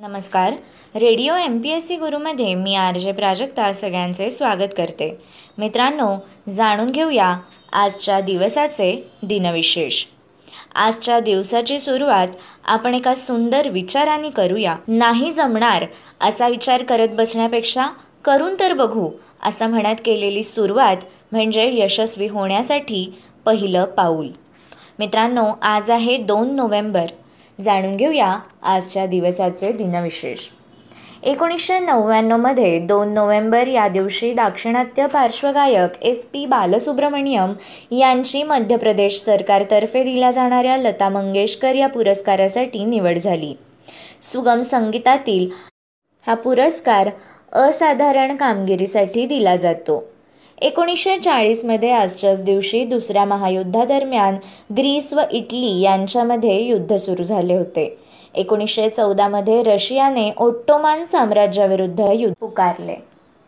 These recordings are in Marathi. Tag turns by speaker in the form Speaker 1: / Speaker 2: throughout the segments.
Speaker 1: नमस्कार. Radio M P S C गुरुमध्ये मी आर जे प्राजक्ता सगळ्यांचे स्वागत करते. मित्रांनो जाणून घेऊया आजच्या दिवसाचे दिनविशेष. आजच्या दिवसाची सुरुवात आपण एका सुंदर विचाराने करूया. नाही जमणार असा विचार करत बसण्यापेक्षा करून तर बघू असं म्हणत केलेली सुरुवात म्हणजे यशस्वी होण्यासाठी पहिलं पाऊल. मित्रांनो आज आहे दोन नोव्हेंबर. जाणून घेऊया आजच्या दिवसाचे दिनविशेष. एकोणीसशे नव्याण्णवमध्ये दोन नोव्हेंबर या दिवशी दाक्षिणात्य पार्श्वगायक एस पी बालसुब्रमण्यम यांची मध्य प्रदेश सरकारतर्फे दिल्या जाणाऱ्या लता मंगेशकर या पुरस्कारासाठी निवड झाली. सुगम संगीतातील हा पुरस्कार असाधारण कामगिरीसाठी दिला जातो. एकोणीसशे चाळीसमध्ये आजच्याच दिवशी दुसऱ्या महायुद्धादरम्यान ग्रीस व इटली यांच्यामध्ये युद्ध सुरू झाले होते. एकोणीसशे चौदामध्ये रशियाने ओट्टोमान साम्राज्याविरुद्ध युद्ध पुकारले.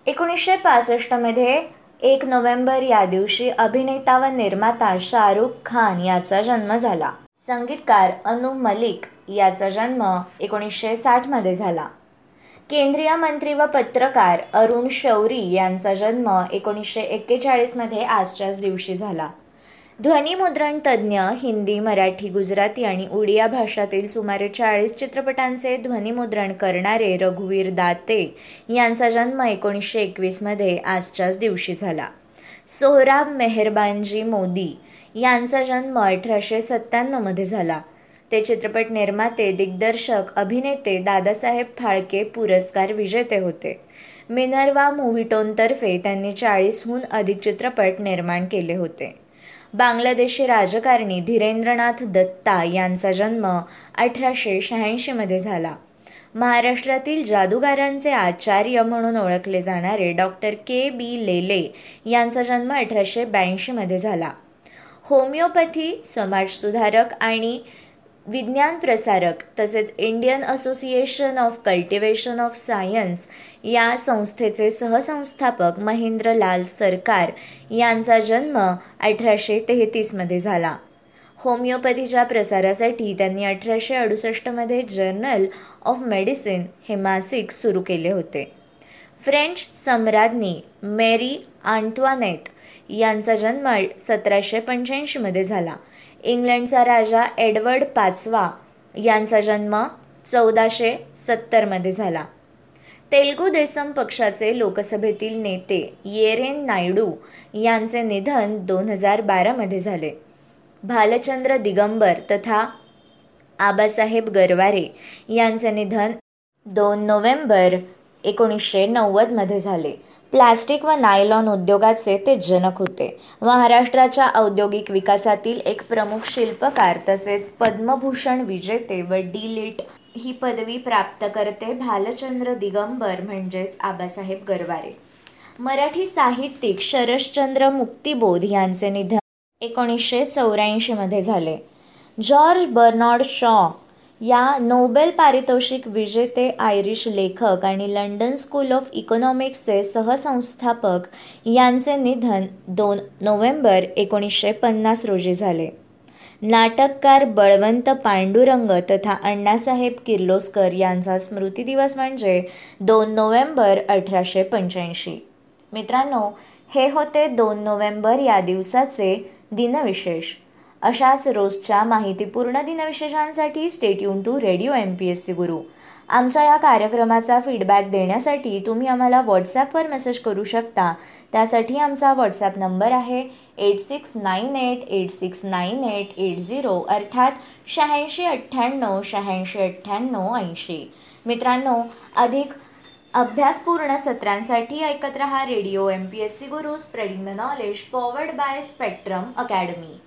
Speaker 1: एकोणीसशे पासष्टमध्ये एक नोव्हेंबर या दिवशी अभिनेता व निर्माता शाहरुख खान याचा जन्म झाला. संगीतकार अनु मलिक याचा जन्म एकोणीसशे साठमध्ये झाला. केंद्रीय मंत्री व पत्रकार अरुण शौरी यांचा जन्म एकोणीसशे एक्केचाळीसमध्ये आजच्याच दिवशी झाला. ध्वनिमुद्रण तज्ज्ञ हिंदी मराठी गुजराती आणि उडिया भाषातील सुमारे चाळीस चित्रपटांचे ध्वनिमुद्रण करणारे रघुवीर दाते यांचा जन्म एकोणीसशे एकवीसमध्ये आजच्याच दिवशी झाला. सोहराब मेहरबानजी मोदी यांचा जन्म अठराशे सत्त्याण्णवमध्ये झाला. ते चित्रपट निर्माते दिग्दर्शक अभिनेते दादासाहेब फाळके पुरस्कार विजेते होते. मिनर्वा मूव्हीटोनतर्फे त्यांनी चाळीसहून अधिक चित्रपट निर्माण केले होते. बांगलादेशी राजकारणी धीरेंद्रनाथ दत्ता यांचा जन्म अठराशे शहाऐंशीमध्ये झाला. महाराष्ट्रातील जादूगारांचे आचार्य म्हणून ओळखले जाणारे डॉक्टर के बी लेले यांचा जन्म अठराशे ब्याऐंशीमध्ये झाला. होमिओपॅथी समाजसुधारक आणि विज्ञान प्रसारक तसेच Indian Association of Cultivation of Science या संस्थेचे सहसंस्थापक महेंद्रलाल सरकार यांचा जन्म अठराशे तेहतीसमध्ये झाला. होमिओपॅथीच्या प्रसारासाठी त्यांनी अठराशे अडुसष्टमध्ये जर्नल ऑफ मेडिसिन हे मासिक सुरू केले होते. फ्रेंच सम्राज्ञी मेरी आंटवानेत यांचा जन्म सतराशे पंच्याऐंशीमध्ये झाला. इंग्लंडचा राजा एडवर्ड पाचवा यांचा जन्म चौदाशे सत्तरमध्ये झाला. तेलगू देसम पक्षाचे लोकसभेतील नेते येरेन नायडू यांचे निधन दोन हजार बारामध्ये झाले. भालचंद्र दिगंबर तथा आबासाहेब गरवारे यांचे निधन दोन नोव्हेंबर एकोणीसशे नव्वदमध्ये झाले. प्लास्टिक व नायलॉन उद्योगाचे ते जनक होते. महाराष्ट्राच्या औद्योगिक विकासातील एक प्रमुख शिल्पकार तसेच पद्मभूषण विजेते व डी लिट ही पदवी प्राप्त करते भालचंद्र दिगंबर म्हणजेच आबासाहेब गरवारे. मराठी साहित्यिक शरश्चंद्र मुक्तिबोध यांचे निधन एकोणीसशे चौऱ्याऐंशीमध्ये झाले. जॉर्ज बर्नॉर्ड शॉ या नोबेल पारितोषिक विजेते आयरिश लेखक आणि लंडन स्कूल ऑफ इकॉनॉमिक्सचे सहसंस्थापक यांचे निधन दोन नोव्हेंबर एकोणीसशे पन्नास रोजी झाले. नाटककार बळवंत पांडुरंग तथा अण्णासाहेब किर्लोस्कर यांचा स्मृती दिवस म्हणजे दोन नोव्हेंबर अठराशे पंच्याऐंशी. मित्रांनो हे होते दोन नोव्हेंबर या दिवसाचे दिनविशेष. अशाच रोजच्या माहितीपूर्ण दिनविशेषांसाठी stay युन to radio M P S C Guru. आमच्या या कार्यक्रमाचा फीडबॅक देण्यासाठी तुम्ही आम्हाला व्हॉट्सॲपवर मेसेज करू शकता. त्यासाठी आमचा व्हॉट्सॲप नंबर आहे eight six nine eight eight six nine eight eight zero अर्थात शहाऐंशी अठ्ठ्याण्णव शहाऐंशी अठ्ठ्याण्णव ऐंशी. मित्रांनो अधिक अभ्यासपूर्ण सत्रांसाठी ऐकत रहा radio M P S C Guru spreading the knowledge powered by Spectrum Academy